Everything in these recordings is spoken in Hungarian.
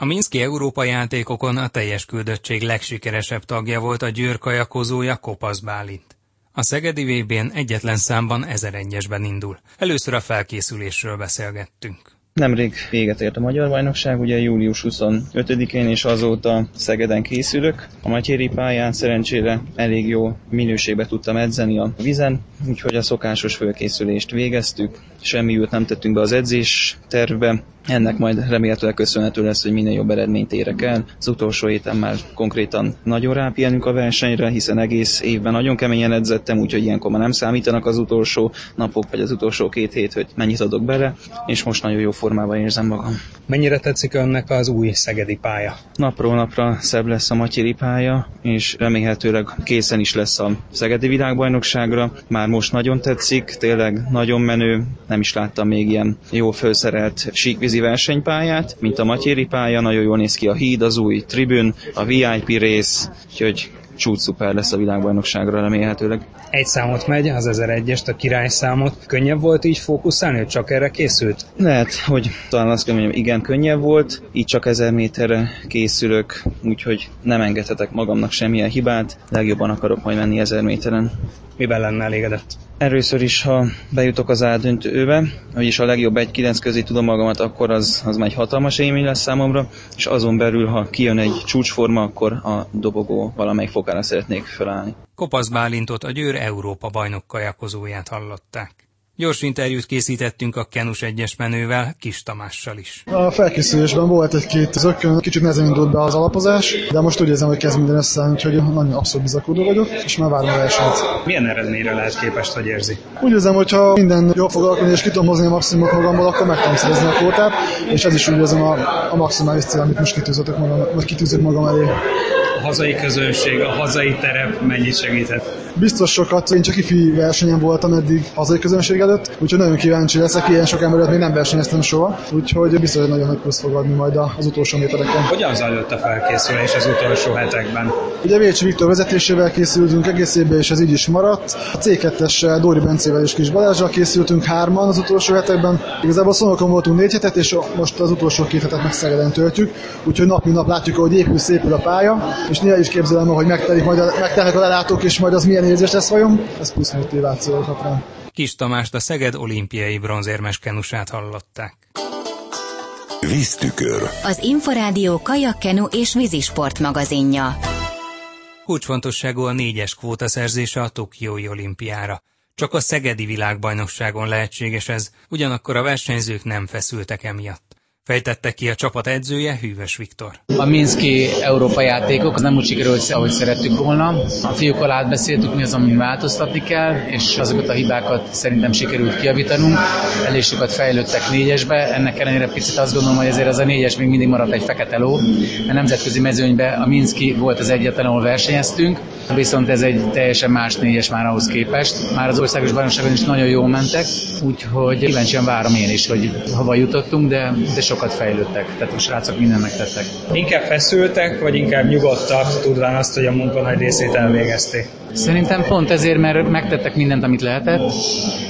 A Minszki Európa játékokon a teljes küldöttség legsikeresebb tagja volt a győrkajakozója Kopasz Bálint. A Szegedi VB-n egyetlen számban 1001-esben indul. Először a felkészülésről beszélgettünk. Nemrég véget ért a Magyar Bajnokság, ugye július 25-én, és azóta Szegeden készülök. A Matyéri pályán szerencsére elég jó minőségbe tudtam edzeni a vizen, úgyhogy a szokásos fölkészülést végeztük. Semmi jót nem tettünk be az edzés tervbe, ennek majd remélhetőleg köszönhető lesz, hogy minél jobb eredményt érek el. Az utolsó héten már konkrétan nagyon rápihenünk a versenyre, hiszen egész évben nagyon keményen edzettem, úgyhogy ilyenkor már nem számítanak az utolsó napok, vagy az utolsó két hét, hogy mennyit adok bele, és most nagyon jó formában érzem magam. Mennyire tetszik önnek az új szegedi pálya? Napról napra szebb lesz a Matyiri pálya, és remélhetőleg készen is lesz a szegedi világbajnokságra. Már most nagyon tetszik, tényleg nagyon menő, nem is láttam még ilyen jó felszerelt síkvízi versenypályát, mint a Matyéri pálya, nagyon jól néz ki a híd, az új tribün, a VIP rész, úgyhogy csúcs szuper lesz a világbajnokságra remélhetőleg. Egy számot megy, az 1001-est, a király számot. Könnyebb volt így fókuszálni, hogy csak erre készült? Lehet, hogy talán azt kell mondjam, igen, könnyebb volt. Így csak 1000 méterre készülök, úgyhogy nem engedhetek magamnak semmilyen hibát. Legjobban akarok majd menni 1000 méteren. Miben lenne elégedett? Először is, ha bejutok az átdöntőbe, vagyis a legjobb egy-kilenc közé tudom magamat, akkor az, az már egy hatalmas élmény lesz számomra, és azon belül, ha kijön egy csúcsforma, akkor a dobogó valamelyik fokára szeretnék felállni. Kopasz Bálintot a Győr Európa bajnok kajakozóját hallották. Gyors interjút készítettünk a Kenus egyes menővel, Kis Tamással is. A felkészülésben volt egy-két zökkön, kicsit nehezen indult be az alapozás, de most úgy érzem, hogy kezd minden össze, úgyhogy nagyon abszolút bizakodó vagyok, és már várom a versenyt. Milyen eredményre lehet képest, hogy érzi? Úgy érzem, hogy ha minden jól fog alakulni, és ki tudom hozni a maximumot magamból, akkor meg tudom szerezni a kvótát, és ez is úgy érzem a, a maximális cél, amit most kitűzök magam, vagy kitűzök magam elé hazai közönség, a hazai terep mennyit segíthet? Biztos sokat, én csak ifi versenyen voltam eddig hazai közönség előtt, úgyhogy nagyon kíváncsi leszek, ilyen sok emberet még nem versenyeztem soha, úgyhogy biztos, hogy nagyon nagy plusz fog adni majd az utolsó métereken. Hogyan zajlott a felkészülés az utolsó hetekben? Ugye Vécsi Viktor vezetésével készültünk egész évben, és ez így is maradt. A C2-es Dóri Bencével és Kis Balázsral készültünk hárman az utolsó hetekben. Igazából Szonokon voltunk négy hetet, és most az utolsó két hetet meg Szegeden töltjük, úgyhogy nap mint nap látjuk, hogy épül szépül a pálya, és néha is képzelem, hogy megtelik majd a, megtelnek a lelátók, és majd az milyen érzés lesz vajon. Ez plusz motiváció rá. Kis Tamást a Szeged olimpiai bronzérmes kenusát hallották. Víztükör. Az Inforádió kajakkenu és vízisport magazinja. Kulcsfontosságú a négyes kvóta szerzése a Tokiói olimpiára. Csak a Szegedi világbajnokságon lehetséges ez, ugyanakkor a versenyzők nem feszültek emiatt. Fejtette ki a csapat edzője, Hűvös Viktor. A Minszki Európa játékok nem úgy sikerült, ahogy szerettük volna. A fiúkkal átbeszéltük, mi az, amin változtatni kell, és azokat a hibákat szerintem sikerült kiavítanunk. Elég sokat fejlődtek négyesbe, ennek ellenére picit azt gondolom, hogy ezért az a négyes még mindig maradt egy fekete ló. A nemzetközi mezőnyben a Minszki volt az egyetlen, ahol versenyeztünk, viszont ez egy teljesen más négyes már ahhoz képest. Már az országos bajnokságon is nagyon jól mentek, úgyhogy kíváncsian várom én is, hogy hova jutottunk, de, de sok sokat fejlődtek, tehát a srácok mindent megtettek. Inkább feszültek, vagy inkább nyugodtak, tudván azt, hogy a munka nagy részét elvégezték? Szerintem pont ezért, mert megtettek mindent, amit lehetett.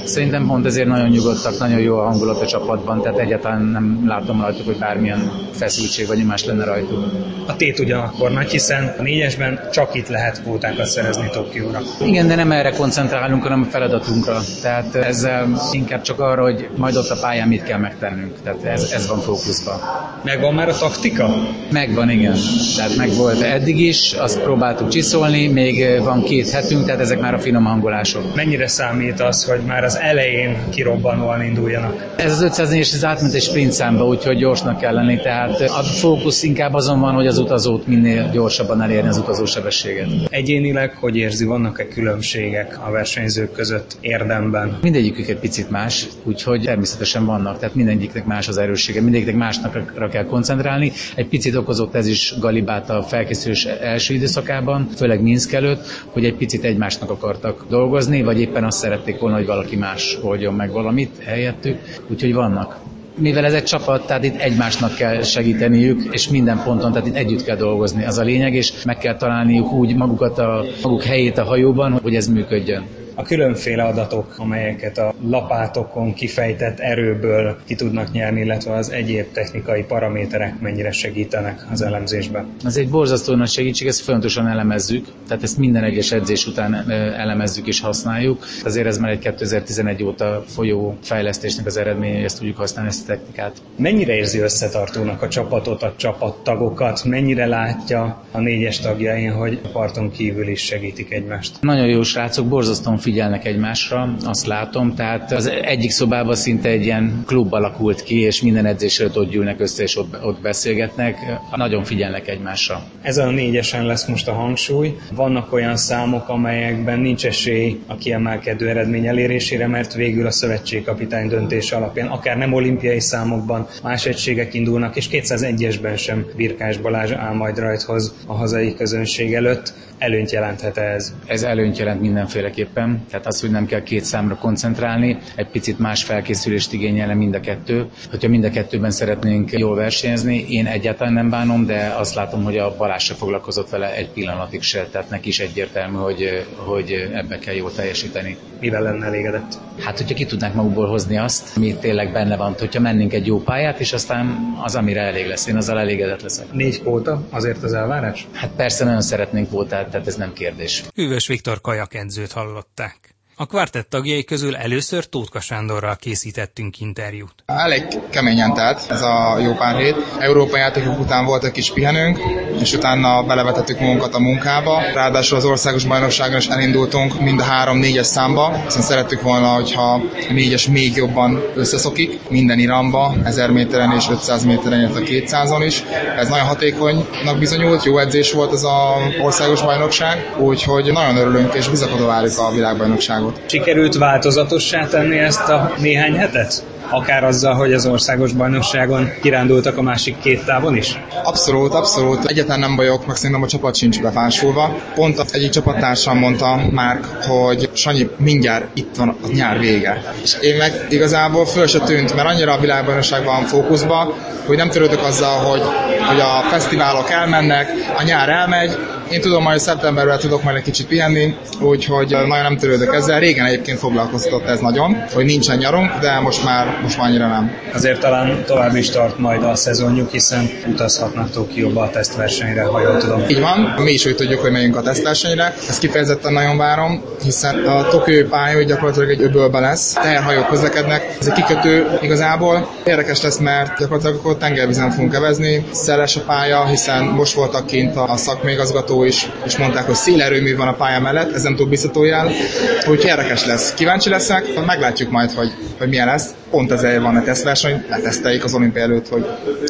Szerintem pont ezért nagyon nyugodtak, nagyon jó a hangulat a csapatban, tehát egyáltalán nem látom rajtuk, hogy bármilyen feszültség vagy nyomás lenne rajtuk. A tét ugyanakkor nagy, hiszen a négyesben csak itt lehet kvótákat szerezni Tokióra. Igen, de nem erre koncentrálunk, hanem a feladatunkra. Tehát ezzel inkább csak arra, hogy majd ott a pályán mit kell megtennünk. Tehát ez, ez van fókuszban. Megvan már a taktika? Megvan, igen. Tehát megvolt eddig is, azt próbáltuk csiszolni, még van két hetünk, tehát ezek már a finom hangolások. Mennyire számít az, hogy már az elején kirobbanóan induljanak? Ez az 500 és ez átment egy sprint számba, úgyhogy gyorsnak kell lenni, tehát a fókusz inkább azon van, hogy az utazót minél gyorsabban elérni az utazósebességet. Egyénileg hogy érzi, vannak-e különbségek a versenyzők között érdemben? Mindegyikük egy picit más, úgyhogy természetesen vannak, tehát mindegyiknek más az erőssége, mindegyiknek másnakra kell koncentrálni. Egy picit okozott ez is Galibát a felkészülés első időszakában, főleg Minsk előtt, hogy egy picit egymásnak akartak dolgozni, vagy éppen azt szerették volna, hogy valaki más oldjon meg valamit helyettük, úgyhogy vannak mivel ez egy csapat, tehát itt egymásnak kell segíteniük, és minden ponton, tehát itt együtt kell dolgozni, az a lényeg, és meg kell találniuk úgy magukat a maguk helyét a hajóban, hogy ez működjön. A különféle adatok, amelyeket a lapátokon kifejtett erőből ki tudnak nyerni, illetve az egyéb technikai paraméterek mennyire segítenek az elemzésben. Ez egy borzasztó nagy segítség, ezt folyamatosan elemezzük, tehát ezt minden egyes edzés után elemezzük és használjuk. Azért ez már egy 2011 óta folyó fejlesztésnek az eredménye, hogy ezt tudjuk használni, ezt a technikát. Mennyire érzi összetartónak a csapatot, a csapattagokat? Mennyire látja a négyes tagjain, hogy a parton kívül is segítik egymást? Nagyon jó srácok, borzasztóan figyelnek egymásra, azt látom, tehát az egyik szobában szinte egy ilyen klub alakult ki, és minden edzésre ott gyűlnek össze, és ott, ott beszélgetnek. Nagyon figyelnek egymásra. Ez a négyesen lesz most a hangsúly. Vannak olyan számok, amelyekben nincs esély a kiemelkedő eredmény elérésére, mert végül a szövetségkapitány döntése alapján, akár nem olimpiai számokban, más egységek indulnak, és 201-esben sem Birkás Balázs áll majd rajthoz a hazai közönség előtt. Előnyt jelenthet ez? Ez előnyt jelent mindenféleképpen, tehát az, hogy nem kell két számra koncentrálni, egy picit más felkészülést igényelne mind a kettő. Hogyha mind a kettőben szeretnénk jól versenyezni, én egyáltalán nem bánom, de azt látom, hogy a Balázs se foglalkozott vele egy pillanatig se, tehát neki is egyértelmű, hogy, hogy ebbe kell jól teljesíteni. Mivel lenne elégedett? Hát, hogyha ki tudnánk magukból hozni azt, ami tényleg benne van, hogyha mennénk egy jó pályát, és aztán az, amire elég lesz, én azzal elégedett leszek. Négy kóta, azért az elvárás? Hát persze nagyon szeretnénk voltát, tehát ez nem kérdés. Hűvös Viktor kajakedzőt hallották. back. A kvartett tagjai közül először Tótka Sándorral készítettünk interjút. Elég keményen telt ez a jó pár hét. Európai játékok után volt egy kis pihenőnk, és utána belevetettük magunkat a munkába. Ráadásul az országos bajnokságon is elindultunk mind a három négyes számba, hiszen szerettük volna, hogyha a négyes még jobban összeszokik minden iramba, 1000 méteren és 500 méteren, illetve 200-on is. Ez nagyon hatékonynak bizonyult, jó edzés volt ez az országos bajnokság, úgyhogy nagyon örülünk és bizakodó várjuk a világbajnokságot. Sikerült változatossá tenni ezt a néhány hetet? Akár azzal, hogy az országos bajnokságon kirándultak a másik két távon is? Abszolút, abszolút. Egyetlen nem bajok, meg szerintem a csapat sincs befásulva. Pont az egyik csapattársam mondta már, hogy Sanyi, mindjárt itt van a nyár vége. És én meg igazából föl se tűnt, mert annyira a világbajnokság van fókuszba, hogy nem törődök azzal, hogy, hogy a fesztiválok elmennek, a nyár elmegy, én tudom hogy szeptemberben tudok majd egy kicsit pihenni, úgyhogy nagyon nem törődök ezzel. Régen egyébként foglalkoztatott ez nagyon, hogy nincsen nyarunk, de most már, most már annyira nem. Azért talán tovább is tart majd a szezonjuk, hiszen utazhatnak Tokióba a tesztversenyre, ha jól tudom. Így van, mi is úgy tudjuk, hogy megyünk a tesztversenyre. Ezt kifejezetten nagyon várom, hiszen a Tokiói pálya gyakorlatilag egy öbölbe lesz. Teherhajók közlekednek, ez egy kikötő igazából. Érdekes lesz, mert gyakorlatilag akkor tengervizen fogunk kevezni. Szeles a pálya, hiszen most voltak kint a szakmégazgató is, és mondták, hogy szélerőmű van a pálya mellett, ez nem túl biztató jel, úgyhogy érdekes lesz. Kíváncsi leszek, meglátjuk majd, hogy, hogy milyen lesz. Pont ezért van a tesztverseny, leteszteljük az olimpia előtt, hogy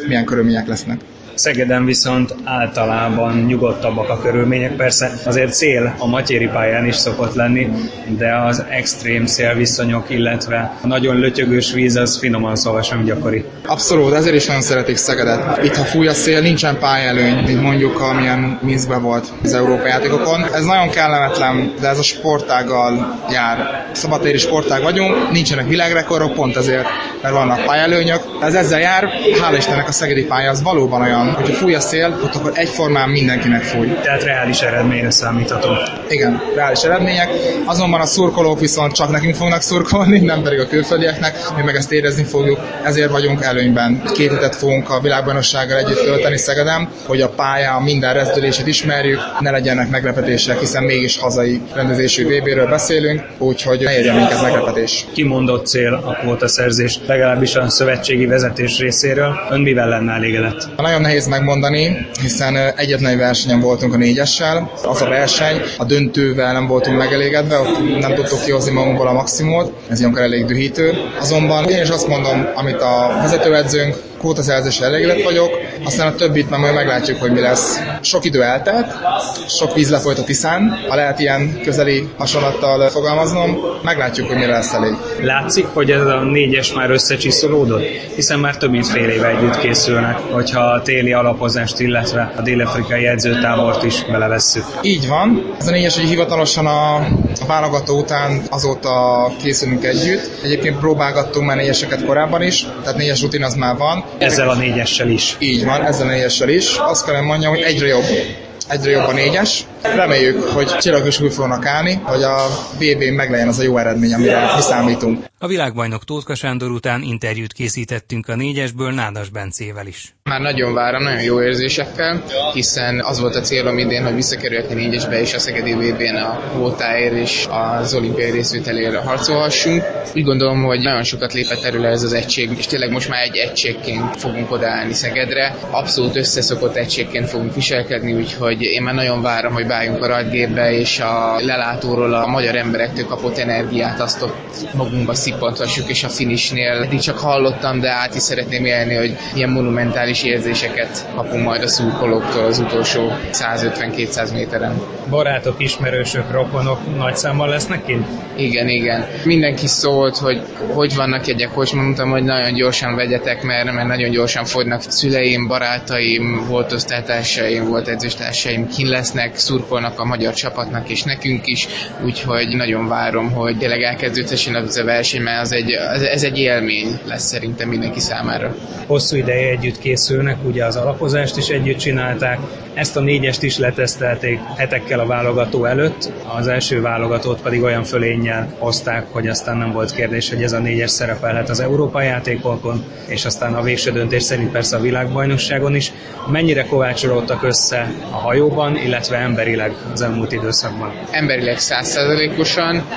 milyen körülmények lesznek. Szegeden viszont általában nyugodtabbak a körülmények. Persze azért cél a Matyéri pályán is szokott lenni, de az extrém szélviszonyok, illetve a nagyon lötyögős víz az finoman szóval sem gyakori. Abszolút, ezért is nagyon szeretik Szegedet. Itt, ha fúj a szél, nincsen pályelőny, mint mondjuk, amilyen Minskben volt az Európai játékokon. Ez nagyon kellemetlen, de ez a sportággal jár. Szabadtéri sportág vagyunk, nincsenek világrekordok, pont ezért, mert vannak pályelőnyök. Ez ezzel jár, hál' Istennek a szegedi pálya az valóban olyan hogyha fúj a szél, ott akkor egyformán mindenkinek fúj. Tehát reális eredményre számíthatunk. Igen, reális eredmények. Azonban a szurkolók viszont csak nekünk fognak szurkolni, nem pedig a külföldieknek. Mi meg ezt érezni fogjuk, ezért vagyunk előnyben. Két hetet fogunk a világbajnoksággal együtt tölteni Szegedem, hogy a pálya minden rezdülését ismerjük, ne legyenek meglepetések, hiszen mégis hazai rendezésű VB-ről beszélünk, úgyhogy ne érjen minket meglepetés. Kimondott cél a kvótaszerzés, legalábbis a szövetségi vezetés részéről. Ön mivel lenne elégedett? Nagyon nehéz megmondani, hiszen egyetlen versenyen voltunk a négyessel. Az a verseny, a döntővel nem voltunk megelégedve, ott nem tudtuk kihozni magunkból a maximumot, ez ilyenkor elég dühítő. Azonban én is azt mondom, amit a vezetőedzőnk kvótaszerzésre elégedett vagyok, aztán a többit már majd meglátjuk, hogy mi lesz. Sok idő eltelt, sok víz lefolyt a Tiszán, ha lehet ilyen közeli hasonlattal fogalmaznom, meglátjuk, hogy mire lesz elég. Látszik, hogy ez a négyes már összecsiszolódott, hiszen már több mint fél éve együtt készülnek, hogyha a téli alapozást, illetve a dél-afrikai edzőtábort is belevesszük. Így van. Ez a négyes, hogy hivatalosan a, a válogató után azóta készülünk együtt. Egyébként próbálgattunk már négyeseket korábban is, tehát négyes rutin az már van. Ezzel a négyessel is. Így van, ezzel a négyessel is. Azt kell mondjam, hogy egyre jobb egyre jobb a négyes, Reméljük, hogy csillagok is úgy fognak állni, hogy a vb meg legyen az a jó eredmény, amire mi számítunk. A világbajnok Tótka Sándor után interjút készítettünk a négyesből Nádas Bencével is. Már nagyon várom, nagyon jó érzésekkel, hiszen az volt a célom idén, hogy visszakerüljek a négyesbe és a Szegedi VB-n a kvótáért és az olimpiai részvételére harcolhassunk. Úgy gondolom, hogy nagyon sokat lépett erről ez az egység, és tényleg most már egy egységként fogunk odaállni Szegedre. Abszolút összeszokott egységként fogunk viselkedni, úgyhogy én már nagyon várom, hogy beálljunk a rajtgépbe, és a lelátóról a magyar emberektől kapott energiát azt ott magunkba szippanthassuk, és a finisnél eddig csak hallottam, de át is szeretném élni, hogy ilyen monumentális érzéseket kapunk majd a szurkolóktól az utolsó 150-200 méteren. Barátok, ismerősök, rokonok nagy számmal lesznek kint? Igen, igen. Mindenki szólt, hogy hogy vannak jegyek, hogy mondtam, hogy nagyon gyorsan vegyetek, mert, mert nagyon gyorsan fogynak szüleim, barátaim, volt osztálytársaim, volt edzőstársaim, kin lesznek, szurkolnak a magyar csapatnak és nekünk is, úgyhogy nagyon várom, hogy tényleg elkezdődhessen az a verseny, mert az egy, az, ez egy élmény lesz szerintem mindenki számára. Hosszú ideje együtt készülnek, ugye az alapozást is együtt csinálták, ezt a négyest is letesztelték hetekkel a válogató előtt, az első válogatót pedig olyan fölénnyel hozták, hogy aztán nem volt kérdés, hogy ez a négyes szerepelhet az Európa játékokon, és aztán a végső döntés szerint persze a világbajnokságon is. Mennyire kovácsolódtak össze a hajóban, illetve emberileg az elmúlt időszakban? Emberileg százszerzalékosan,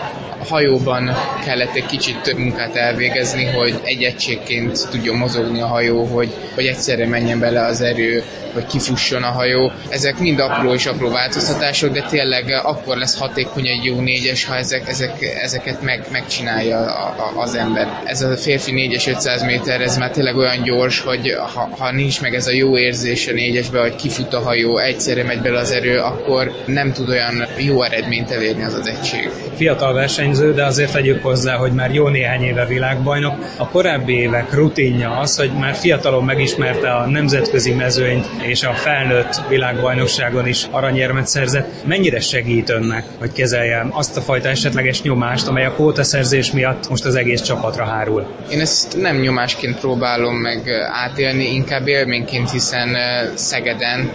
a hajóban kellett egy kicsit több munkát elvégezni, hogy egy egységként tudjon mozogni a hajó, hogy, hogy egyszerre menjen bele az erő, hogy kifusson a hajó. Ezek mind apró és apró változtatások, de tényleg akkor lesz hatékony egy jó négyes, ha ezek, ezek, ezeket meg, megcsinálja a, a, az ember. Ez a férfi négyes 500 méter, ez már tényleg olyan gyors, hogy ha, ha nincs meg ez a jó érzés a négyesbe, hogy kifut a hajó, egyszerre megy bele az erő, akkor nem tud olyan jó eredményt elérni az az egység. Fiatal versenyző, de azért tegyük hozzá, hogy már jó néhány éve világbajnok. A korábbi évek rutinja az, hogy már fiatalon megismerte a nemzetközi mezőnyt, és a felnőtt világbajnokságon is aranyérmet szerzett. Mennyire segít önnek, hogy kezeljem azt a fajta esetleges nyomást, amely a kótaszerzés miatt most az egész csapatra hárul? Én ezt nem nyomásként próbálom meg átélni, inkább élményként, hiszen Szegeden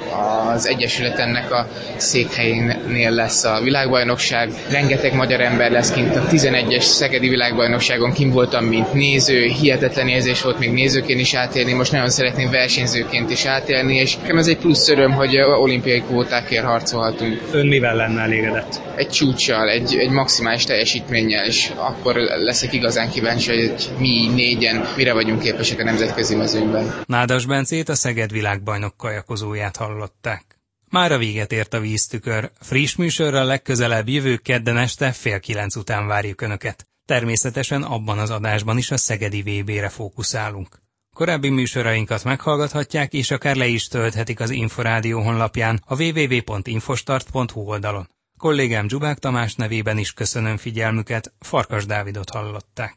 az Egyesület ennek a székhelyénél lesz a világbajnokság. Rengeteg magyar ember lesz kint a 11-es Szegedi világbajnokságon, kim voltam, mint néző, hihetetlen érzés volt még nézőként is átélni, most nagyon szeretném versenyzőként is átélni, és nekem ez egy plusz öröm, hogy olimpiai kvótákért harcolhatunk. Ön mivel lenne elégedett? Egy csúcssal, egy, egy maximális teljesítménnyel, és akkor leszek igazán kíváncsi, hogy mi négyen mire vagyunk képesek a nemzetközi mezőnyben. Nádas Bencét a Szeged világbajnok kajakozóját hallották. Már a véget ért a víztükör. Friss műsorral legközelebb jövő kedden este fél kilenc után várjuk Önöket. Természetesen abban az adásban is a Szegedi VB-re fókuszálunk. Korábbi műsorainkat meghallgathatják, és akár le is tölthetik az Inforádió honlapján a www.infostart.hu oldalon. Kollégám Zsubák Tamás nevében is köszönöm figyelmüket, Farkas Dávidot hallották.